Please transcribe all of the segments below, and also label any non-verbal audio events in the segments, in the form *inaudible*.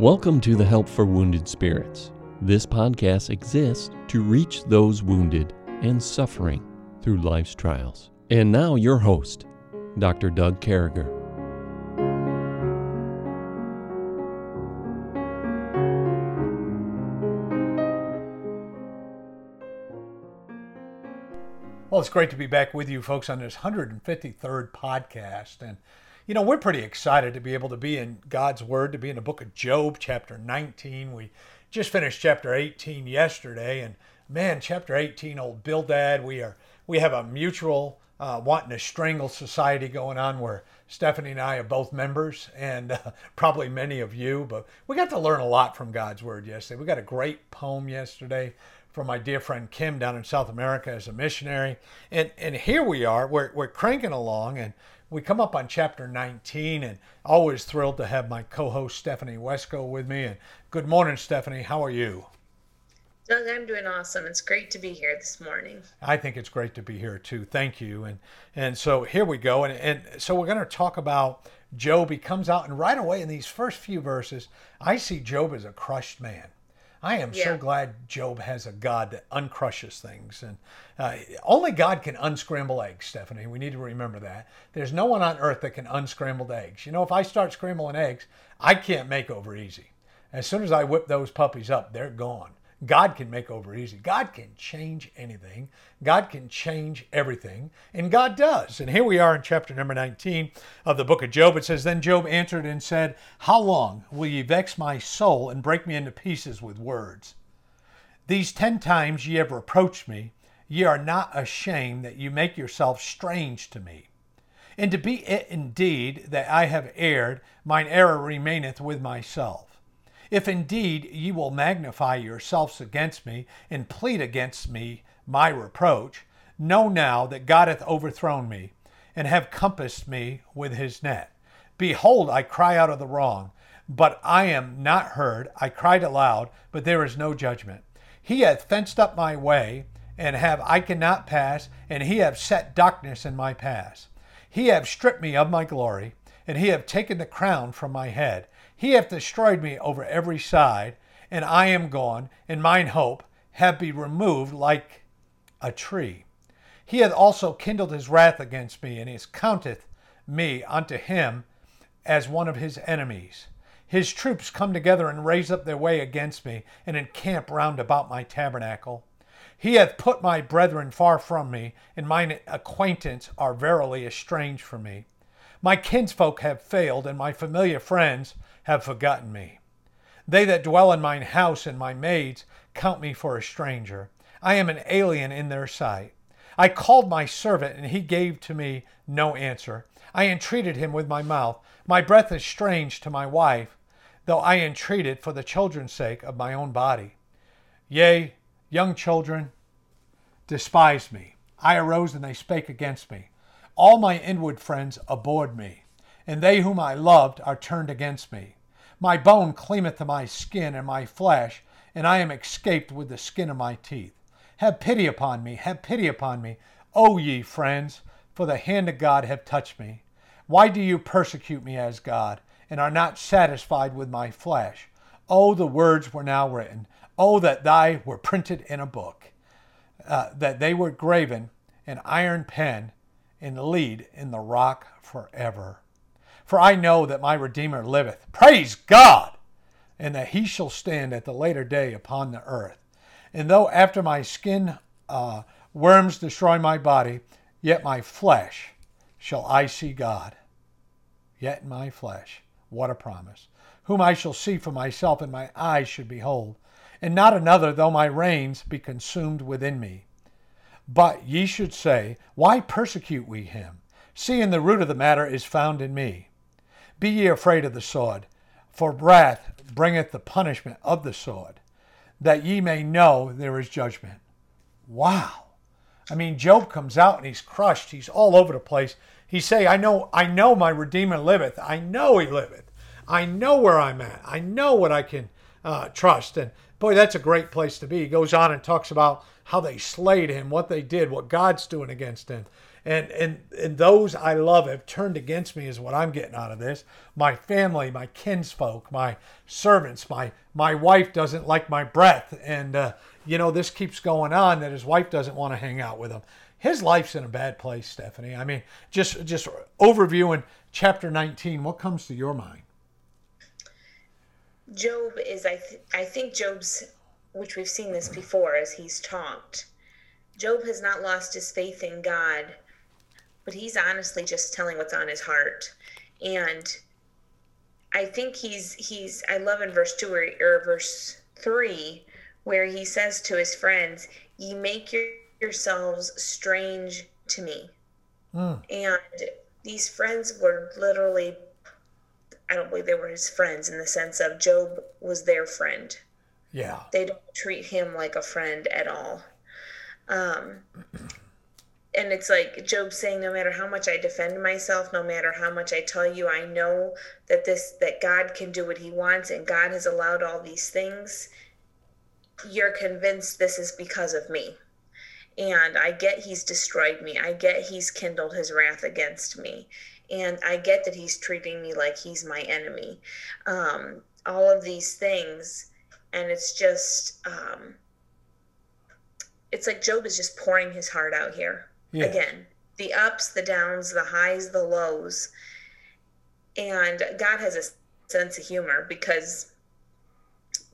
Welcome to the Help for Wounded Spirits. This podcast exists to reach those wounded and suffering through life's trials. And now, your host, Dr. Doug Carriger. Well, it's great to be back with you folks on this 153rd podcast. And, you know, we're pretty excited to be able to be in God's Word, to be in the book of Job, chapter 19. We just finished chapter 18 yesterday. And, man, chapter 18, old Bildad, we are we have a mutual uh, wanting to strangle society going on where Stephanie and I are both members, and uh, *laughs* probably many of you. But we got to learn a lot from God's Word yesterday. We got a great poem yesterday from my dear friend Kim down in South America as a missionary. And and here we are, we're, we're cranking along and we come up on chapter 19 and always thrilled to have my co-host Stephanie Wesco with me. And good morning, Stephanie. How are you? Doug, I'm doing awesome. It's great to be here this morning. I think it's great to be here too. Thank you. And and so here we go. And and so we're going to talk about Job. He comes out and right away in these first few verses, I see Job as a crushed man. I am yeah. so glad Job has a God that uncrushes things. And uh, only God can unscramble eggs, Stephanie. We need to remember that. There's no one on earth that can unscramble eggs. You know, if I start scrambling eggs, I can't make over easy. As soon as I whip those puppies up, they're gone. God can make over easy. God can change anything. God can change everything. And God does. And here we are in chapter number 19 of the book of Job. It says, Then Job answered and said, How long will ye vex my soul and break me into pieces with words? These ten times ye have reproached me. Ye are not ashamed that you make yourself strange to me. And to be it indeed that I have erred, mine error remaineth with myself. If indeed ye will magnify yourselves against me and plead against me my reproach, know now that God hath overthrown me and have compassed me with his net. Behold, I cry out of the wrong, but I am not heard. I cried aloud, but there is no judgment. He hath fenced up my way, and have I cannot pass, and he hath set darkness in my path. He hath stripped me of my glory, and he hath taken the crown from my head. He hath destroyed me over every side, and I am gone, and mine hope hath been removed like a tree. He hath also kindled his wrath against me, and he counteth me unto him as one of his enemies. His troops come together and raise up their way against me, and encamp round about my tabernacle. He hath put my brethren far from me, and mine acquaintance are verily estranged from me. My kinsfolk have failed, and my familiar friends have forgotten me. They that dwell in mine house and my maids count me for a stranger. I am an alien in their sight. I called my servant, and he gave to me no answer. I entreated him with my mouth. My breath is strange to my wife, though I entreated for the children's sake of my own body. Yea, young children despised me. I arose, and they spake against me. All my inward friends abhorred me, and they whom I loved are turned against me. My bone cleaveth to my skin and my flesh, and I am escaped with the skin of my teeth. Have pity upon me, have pity upon me, O ye friends, for the hand of God hath touched me. Why do you persecute me as God, and are not satisfied with my flesh? Oh, the words were now written. Oh, that thy were printed in a book, uh, that they were graven in iron pen and lead in the rock forever. For I know that my Redeemer liveth. Praise God! And that he shall stand at the later day upon the earth. And though after my skin uh, worms destroy my body, yet my flesh shall I see God. Yet my flesh, what a promise, whom I shall see for myself, and my eyes should behold, and not another, though my reins be consumed within me. But ye should say, Why persecute we him? Seeing the root of the matter is found in me. Be ye afraid of the sword, for wrath bringeth the punishment of the sword, that ye may know there is judgment. Wow. I mean, Job comes out and he's crushed. He's all over the place. He say, I know, I know my Redeemer liveth. I know he liveth. I know where I'm at. I know what I can uh, trust. And boy, that's a great place to be. He goes on and talks about how they slayed him, what they did, what God's doing against him. And and and those I love have turned against me is what I'm getting out of this. My family, my kinsfolk, my servants, my my wife doesn't like my breath, and uh, you know this keeps going on. That his wife doesn't want to hang out with him. His life's in a bad place, Stephanie. I mean, just just overviewing chapter 19. What comes to your mind? Job is I th- I think Job's which we've seen this before as he's talked. Job has not lost his faith in God, but he's honestly just telling what's on his heart. And I think he's he's I love in verse 2 or, or verse 3 where he says to his friends, "Ye make your, yourselves strange to me." Mm. And these friends were literally I don't believe they were his friends in the sense of Job was their friend. Yeah. They don't treat him like a friend at all. Um, and it's like Job saying, no matter how much I defend myself, no matter how much I tell you, I know that this, that God can do what he wants and God has allowed all these things. You're convinced this is because of me. And I get he's destroyed me. I get he's kindled his wrath against me and I get that he's treating me like he's my enemy. Um, all of these things, and it's just, um, it's like Job is just pouring his heart out here again. The ups, the downs, the highs, the lows, and God has a sense of humor because,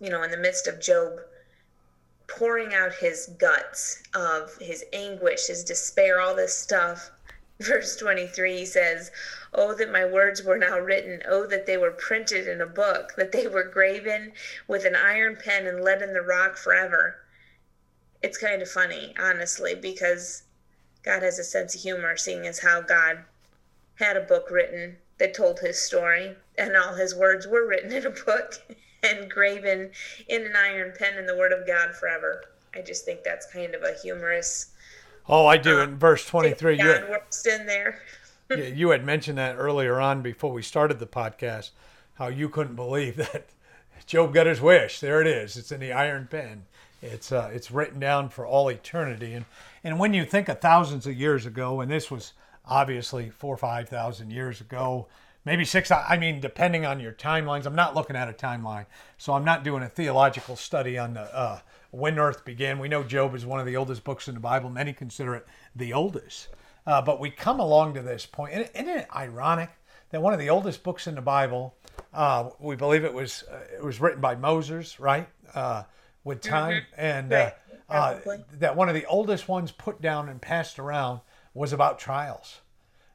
you know, in the midst of Job pouring out his guts of his anguish, his despair, all this stuff *laughs* verse 23 he says, Oh, that my words were now written. Oh, that they were printed in a book, that they were graven with an iron pen and let in the rock forever. It's kind of funny, honestly, because God has a sense of humor, seeing as how God had a book written that told his story, and all his words were written in a book *laughs* and graven in an iron pen in the Word of God forever. I just think that's kind of a humorous Oh, I do. In verse 23, you had, in there. *laughs* you had mentioned that earlier on before we started the podcast, how you couldn't believe *laughs* that Job got his wish. There it is. It's in the iron pen. It's uh, it's written down for all eternity. And and when you think of thousands of years ago, and this was obviously four or five thousand years ago, maybe six. I mean, depending on your timelines. I'm not looking at a timeline, so I'm not doing a theological study on the uh, when earth began. We know Job is one of the oldest books in the Bible. Many consider it the oldest. Uh, but we come along to this point, and isn't it ironic that one of the oldest books in the Bible, uh, we believe it was uh, it was written by Moses, right? Uh, with mm-hmm. time, mm-hmm. and uh, right. Uh, that one of the oldest ones put down and passed around was about trials,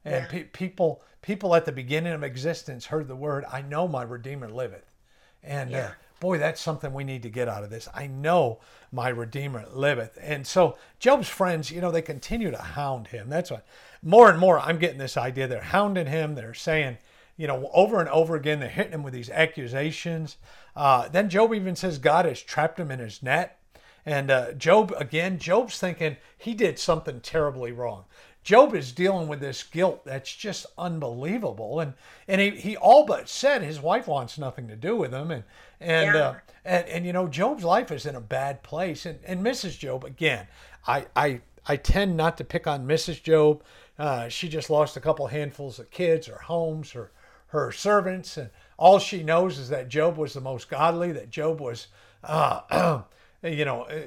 and yeah. pe- people people at the beginning of existence heard the word, "I know my Redeemer liveth," and yeah boy, that's something we need to get out of this. I know my Redeemer liveth. And so Job's friends, you know, they continue to hound him. That's what more and more I'm getting this idea. They're hounding him. They're saying, you know, over and over again, they're hitting him with these accusations. Uh, then Job even says God has trapped him in his net. And uh, Job, again, Job's thinking he did something terribly wrong. Job is dealing with this guilt that's just unbelievable. And and he, he all but said his wife wants nothing to do with him. And and yeah. uh, and, and you know, Job's life is in a bad place. And and Mrs. Job, again, I I I tend not to pick on Mrs. Job. Uh, she just lost a couple handfuls of kids, her homes, her her servants, and all she knows is that Job was the most godly, that Job was uh, *clears throat* you know, uh,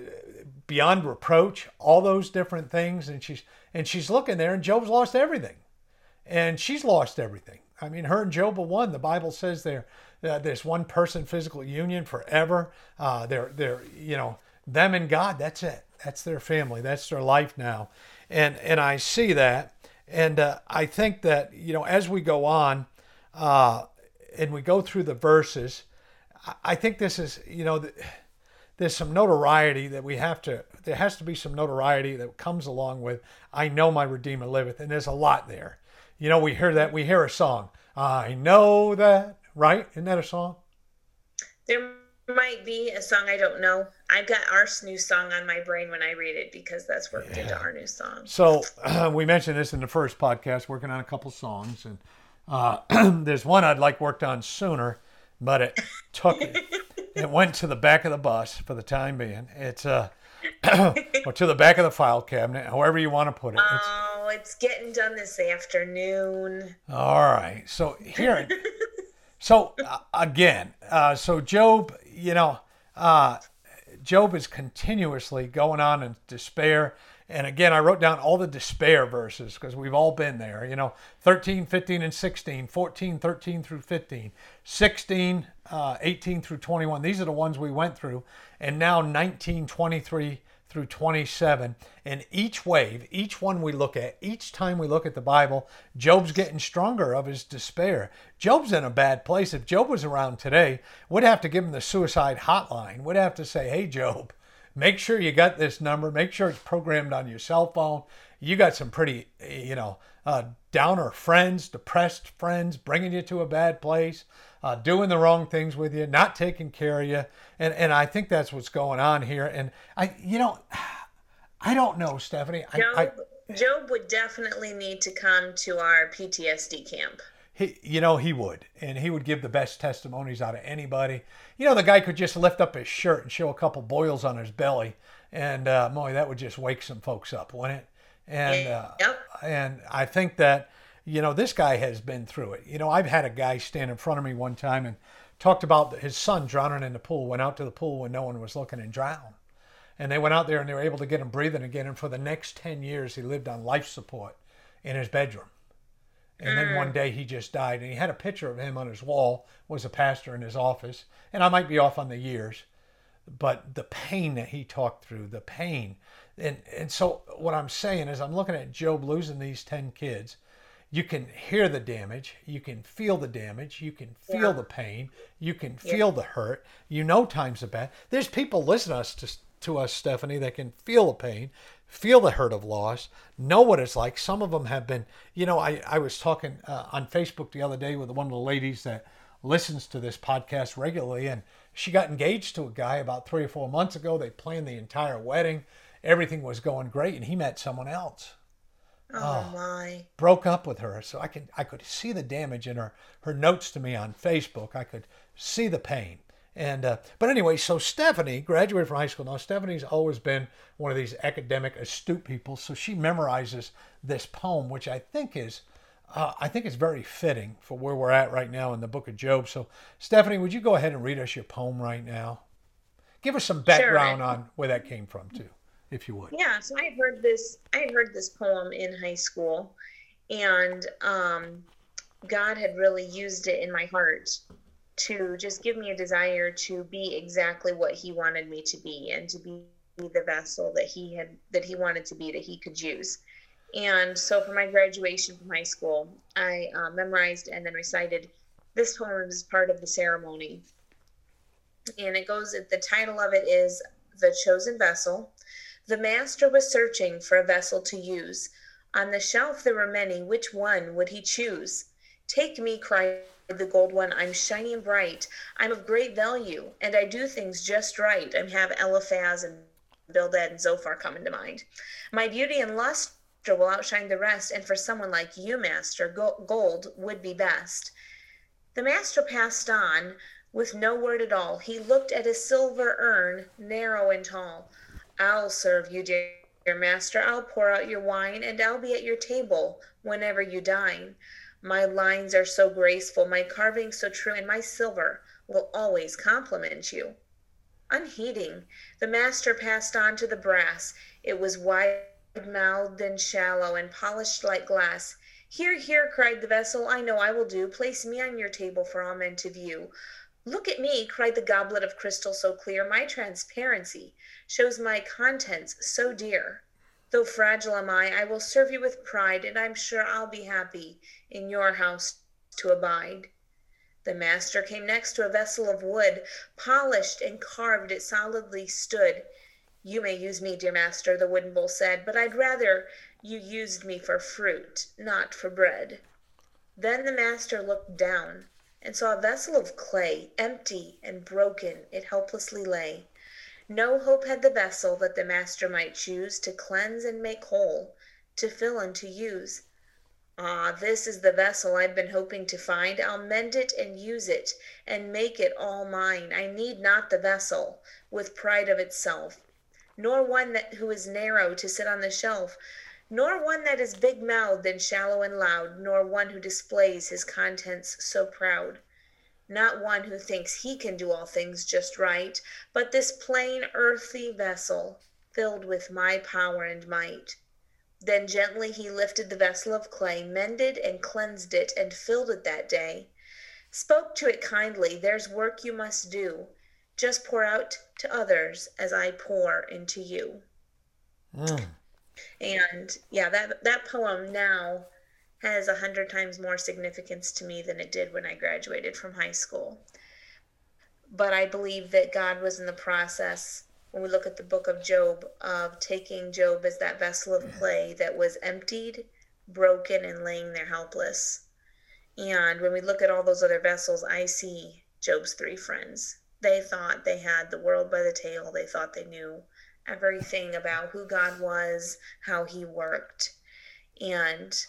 beyond reproach, all those different things. And she's and she's looking there, and Job's lost everything, and she's lost everything. I mean, her and Job are one. The Bible says they're uh, there's one person physical union forever. Uh, they're they're you know them and God. That's it. That's their family. That's their life now, and and I see that, and uh, I think that you know as we go on, uh, and we go through the verses, I think this is you know. The, there's some notoriety that we have to there has to be some notoriety that comes along with i know my redeemer liveth and there's a lot there. You know we hear that we hear a song i know that right? Isn't that a song? There might be a song i don't know. I've got our new song on my brain when i read it because that's worked yeah. into our new song. So uh, *clears throat* we mentioned this in the first podcast working on a couple songs and uh, *clears throat* there's one i'd like worked on sooner but it took *laughs* it went to the back of the bus for the time being. It's uh, *coughs* or to the back of the file cabinet, however you want to put it. It's, oh it's getting done this afternoon. All right. So here, *laughs* so uh, again, uh, so Job, you know, uh, Job is continuously going on in despair. And again, I wrote down all the despair verses because we've all been there. You know, 13, 15, and 16, 14, 13 through 15, 16, uh, 18 through 21. These are the ones we went through. And now 19, 23 through 27. And each wave, each one we look at, each time we look at the Bible, Job's getting stronger of his despair. Job's in a bad place. If Job was around today, we'd have to give him the suicide hotline. We'd have to say, hey, Job, make sure you got this number. Make sure it's programmed on your cell phone. You got some pretty, you know, uh, downer friends, depressed friends, bringing you to a bad place, uh, doing the wrong things with you, not taking care of you, and and I think that's what's going on here. And I, you know, *sighs* I don't know, Stephanie. I, I, Job would definitely need to come to our PTSD camp. He, you know, he would, and he would give the best testimonies out of anybody. You know, the guy could just lift up his shirt and show a couple boils on his belly, and uh, boy, that would just wake some folks up, wouldn't it? And uh, yep. and I think that you know this guy has been through it. You know, I've had a guy stand in front of me one time and talked about his son drowning in the pool. Went out to the pool when no one was looking and drowned. And they went out there and they were able to get him breathing again. And for the next ten years, he lived on life support in his bedroom. And then one mm. day he just died. And he had a picture of him on his wall, was a pastor in his office. And I might be off on the years, but the pain that he talked through, the pain. And, and so what I'm saying is I'm looking at Job losing these 10 kids. You can hear the damage. You can feel the damage. You can feel Yeah. the pain. You can feel the hurt. You know times are bad. There's people listening to us, to, to us, Stephanie, that can feel the pain, feel the hurt of loss, know what it's like. Some of them have been, you know, I, I was talking uh, on Facebook the other day with one of the ladies that listens to this podcast regularly, and she got engaged to a guy about three or four months ago. They planned the entire wedding, everything was going great, and he met someone else Oh, my. broke up with her so i could i could see the damage in her her notes to me on facebook i could see the pain and uh, but anyway so stephanie graduated from high school. Now stephanie's always been one of these academic astute people so she memorizes this poem which i think is uh, i think is very fitting for where we're at right now in the book of job. So stephanie would you go ahead and read us your poem right now? Give us some background on where that came from too if you would. Yeah, so I heard this. I heard this poem in high school, and um, God had really used it in my heart to just give me a desire to be exactly what He wanted me to be, and to be the vessel that He had that He wanted to be, that He could use. And so, for my graduation from high school, I uh, memorized and then recited this poem as part of the ceremony. And it goes. The title of it is "The Chosen Vessel." The master was searching for a vessel to use. On the shelf there were many, which one would he choose? Take me, cried the gold one, I'm shiny and bright. I'm of great value, and I do things just right. I have Eliphaz and Bildad and Zophar coming to mind. My beauty and luster will outshine the rest, and for someone like you, master, gold would be best. The master passed on with no word at all. He looked at his silver urn, narrow and tall. I'll serve you, dear master. I'll pour out your wine, and I'll be at your table whenever you dine. My lines are so graceful, my carving so true, and my silver will always compliment you. Unheeding, the master passed on to the brass. It was wide mouthed and shallow, and polished like glass. Here, here, cried the vessel, I know I will do. Place me on your table for all men to view. Look at me, cried the goblet of crystal so clear. My transparency shows my contents so dear. Though fragile am I, I will serve you with pride, and I'm sure I'll be happy in your house to abide. The master came next to a vessel of wood, polished and carved it solidly stood. You may use me, dear master, the wooden bowl said, but I'd rather you used me for fruit, not for bread. Then the master looked down and saw a vessel of clay, empty and broken, it helplessly lay. No hope had the vessel that the master might choose to cleanse and make whole, to fill and to use. Ah, this is the vessel I've been hoping to find. I'll mend it and use it, and make it all mine. I need not the vessel, with pride of itself, nor one that who is narrow to sit on the shelf, nor one that is big mouthed and shallow and loud, nor one who displays his contents so proud. Not one who thinks he can do all things just right, but this plain earthy vessel, filled with my power and might. Then gently he lifted the vessel of clay, mended and cleansed it, and filled it that day. Spoke to it kindly, there's work you must do. Just pour out to others as I pour into you. Mm. And yeah, that that poem now has a hundred times more significance to me than it did when I graduated from high school. But I believe that God was in the process, when we look at the book of Job, of taking Job as that vessel of clay that was emptied, broken, and laying there helpless. And when we look at all those other vessels, I see Job's three friends. They thought they had the world by the tail, they thought they knew everything about who God was, how he worked. And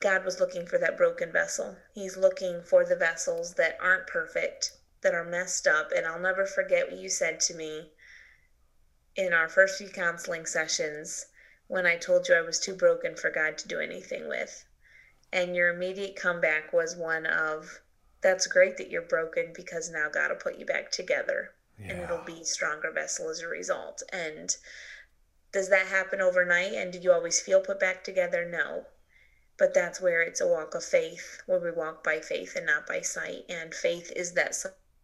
God was looking for that broken vessel. He's looking for the vessels that aren't perfect, that are messed up. And I'll never forget what you said to me in our first few counseling sessions when I told you I was too broken for God to do anything with. And your immediate comeback was one of, That's great that you're broken because now God will put you back together yeah. and it'll be stronger vessel as a result. And does that happen overnight? And do you always feel put back together? No but that's where it's a walk of faith where we walk by faith and not by sight. And faith is that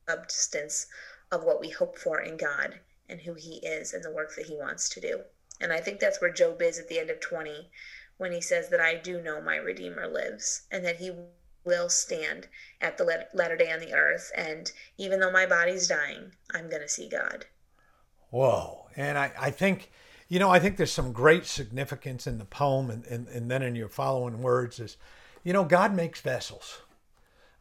substance of what we hope for in god and who he is and the work that he wants to do. And i think that's where job is at the end of 20 when he says that i do know my redeemer lives and that he will stand at the latter day on the earth. And even though my body's dying i'm going to see god. Whoa. And i, I think you know, I think there's some great significance in the poem and, and, and then in your following words is, you know, God makes vessels.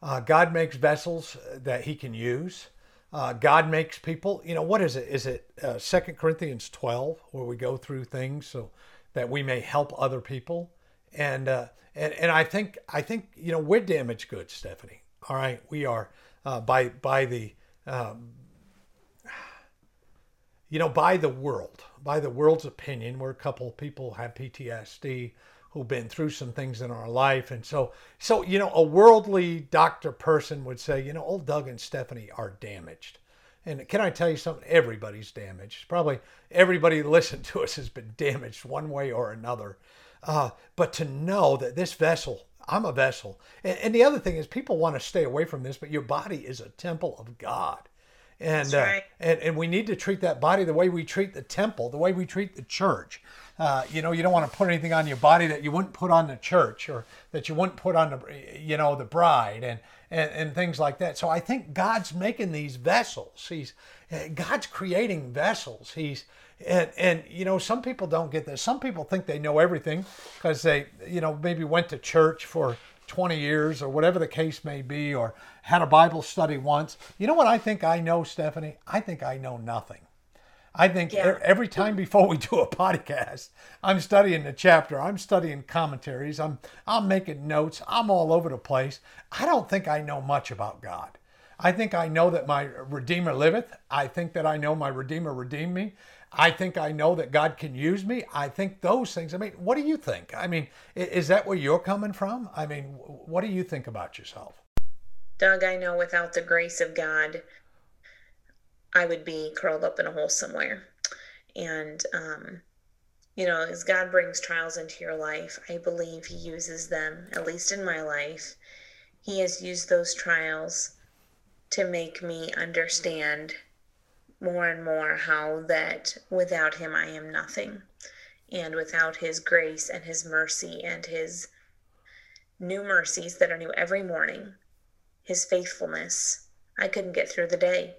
Uh, God makes vessels that he can use. Uh, God makes people, you know, what is it? Is it uh, Second Corinthians 12 where we go through things so that we may help other people? And, uh, and, and I think, I think, you know, we're damaged goods, Stephanie. All right. We are, uh, by, by the, um, you know, by the world, by the world's opinion. We're a couple people have PTSD who've been through some things in our life, and so, so you know, a worldly doctor person would say, you know, old Doug and Stephanie are damaged. And can I tell you something? Everybody's damaged. Probably everybody listened to us has been damaged one way or another. Uh, but to know that this vessel, I'm a vessel. And, and the other thing is, people want to stay away from this, but your body is a temple of God and, uh, right. uh, and and we need to treat that body the way we treat the temple, the way we treat the church. Uh, you know, you don't want to put anything on your body that you wouldn't put on the church or that you wouldn't put on the, you know, the bride and, and, and things like that. So I think God's making these vessels. He's uh, God's creating vessels. He's and and you know some people don't get this. Some people think they know everything because they you know maybe went to church for 20 years or whatever the case may be, or had a Bible study once. You know what I think I know, Stephanie? I think I know nothing. I think yeah. every time before we do a podcast, I'm studying the chapter, I'm studying commentaries, I'm I'm making notes, I'm all over the place. I don't think I know much about God. I think I know that my Redeemer liveth. I think that I know my Redeemer redeemed me. I think I know that God can use me. I think those things. I mean, what do you think? I mean, is that where you're coming from? I mean, what do you think about yourself? Doug, I know without the grace of God, I would be curled up in a hole somewhere. And, um, you know, as God brings trials into your life, I believe He uses them, at least in my life. He has used those trials to make me understand more and more how that without him I am nothing. And without his grace and his mercy and his new mercies that are new every morning, his faithfulness, I couldn't get through the day.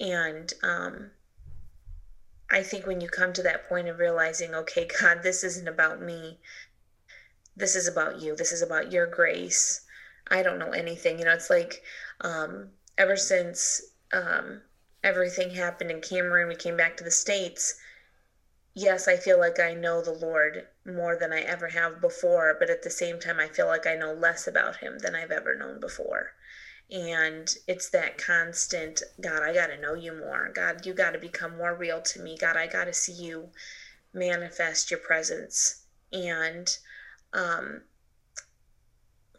And um, I think when you come to that point of realizing, okay, God, this isn't about me, this is about you, this is about your grace. I don't know anything. You know, it's like um, ever since um, everything happened in Cameroon, we came back to the States, yes, I feel like I know the Lord more than I ever have before, but at the same time, I feel like I know less about Him than I've ever known before. And it's that constant, God, I got to know you more. God, you got to become more real to me. God, I got to see you manifest your presence. And um,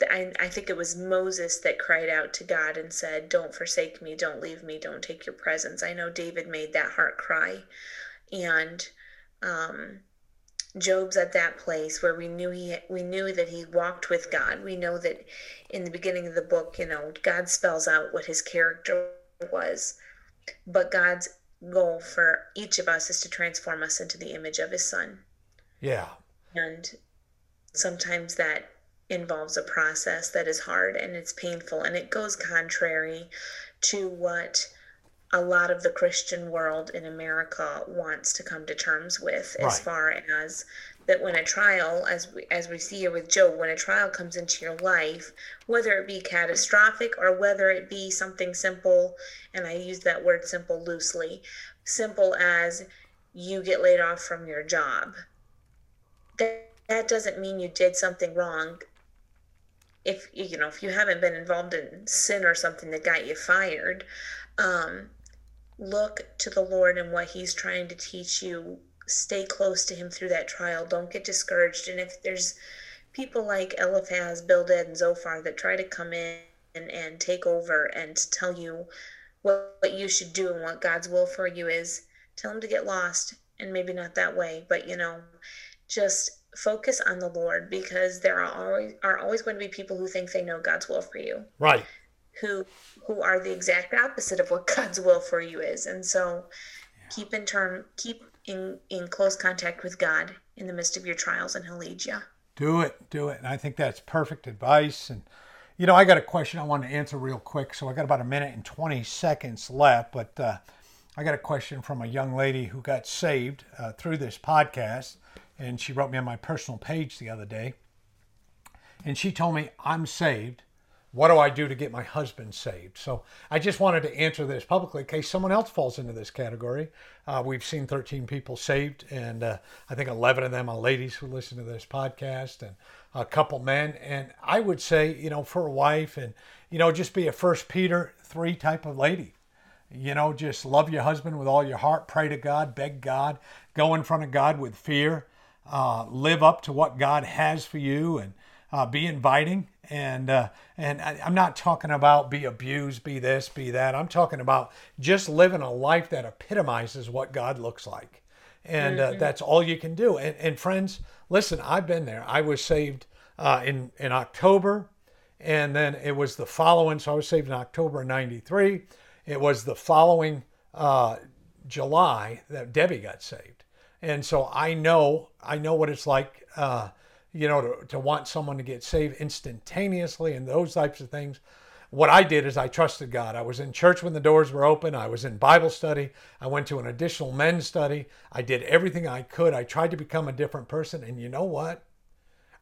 I, I think it was Moses that cried out to God and said, Don't forsake me, don't leave me, don't take your presence. I know David made that heart cry. And um, Job's at that place where we knew he we knew that he walked with God. We know that in the beginning of the book, you know, God spells out what his character was. But God's goal for each of us is to transform us into the image of his son. Yeah. And sometimes that involves a process that is hard and it's painful and it goes contrary to what a lot of the Christian world in America wants to come to terms with as far as that when a trial as we, as we see here with Job when a trial comes into your life whether it be catastrophic or whether it be something simple and I use that word simple loosely simple as you get laid off from your job that that doesn't mean you did something wrong if you know if you haven't been involved in sin or something that got you fired um, look to the lord and what he's trying to teach you. Stay close to him through that trial. Don't get discouraged. And if there's people like eliphaz bildad and zophar that try to come in and, and take over and tell you what, what you should do and what god's will for you is tell them to get lost and maybe not that way. But you know just focus on the lord because there are always are always going to be people who think they know god's will for you Right. who who are the exact opposite of what *laughs* god's will for you is and so keep in term keep in in close contact with god in the midst of your trials and he'll lead you Do it, do it. And I think that's perfect advice. And, you know, I got a question I want to answer real quick. So I got about a minute and 20 seconds left. But uh, I got a question from a young lady who got saved uh, through this podcast. And she wrote me on my personal page the other day. And she told me, I'm saved. What do I do to get my husband saved? So I just wanted to answer this publicly in case someone else falls into this category. Uh, we've seen 13 people saved, and uh, I think 11 of them are ladies who listen to this podcast, and a couple men. And I would say, you know, for a wife, and you know, just be a First Peter three type of lady. You know, just love your husband with all your heart, pray to God, beg God, go in front of God with fear, uh, live up to what God has for you, and uh, be inviting. And uh, and I, I'm not talking about be abused, be this, be that. I'm talking about just living a life that epitomizes what God looks like, and uh, that's all you can do. And, and friends, listen, I've been there. I was saved uh, in in October and then it was the following. So I was saved in October of '93. It was the following uh, July that Debbie got saved, and so I know I know what it's like, uh, you know, to, to want someone to get saved instantaneously and those types of things. What I did is I trusted God. I was in church when the doors were open. I was in Bible study. I went to an additional men's study. I did everything I could. I tried to become a different person. And you know what?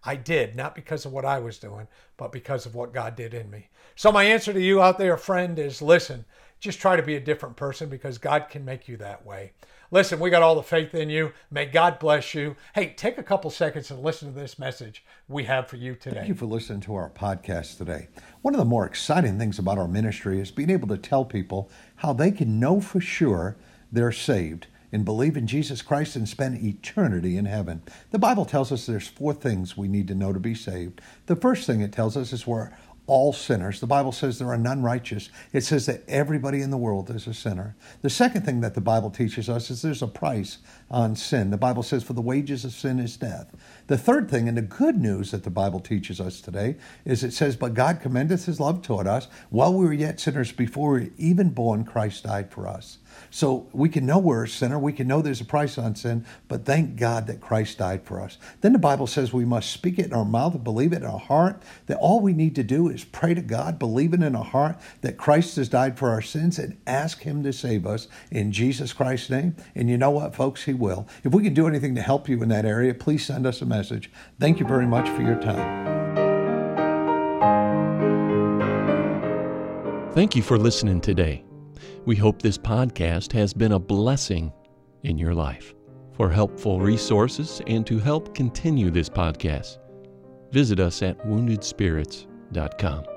I did, not because of what I was doing, but because of what God did in me. So, my answer to you out there, friend, is listen, just try to be a different person because God can make you that way. Listen, we got all the faith in you. May God bless you. Hey, take a couple seconds and listen to this message we have for you today. Thank you for listening to our podcast today. One of the more exciting things about our ministry is being able to tell people how they can know for sure they're saved and believe in Jesus Christ and spend eternity in heaven. The Bible tells us there's four things we need to know to be saved. The first thing it tells us is we're all sinners. The Bible says there are none righteous. It says that everybody in the world is a sinner. The second thing that the Bible teaches us is there's a price on sin. The Bible says, for the wages of sin is death. The third thing, and the good news that the Bible teaches us today, is it says, But God commendeth his love toward us. While we were yet sinners, before we were even born, Christ died for us. So we can know we're a sinner. We can know there's a price on sin, but thank God that Christ died for us. Then the Bible says we must speak it in our mouth and believe it in our heart, that all we need to do is pray to God, believe it in our heart that Christ has died for our sins, and ask Him to save us in Jesus Christ's name. And you know what, folks? He will. If we can do anything to help you in that area, please send us a message. Thank you very much for your time. Thank you for listening today. We hope this podcast has been a blessing in your life. For helpful resources and to help continue this podcast, visit us at woundedspirits.com.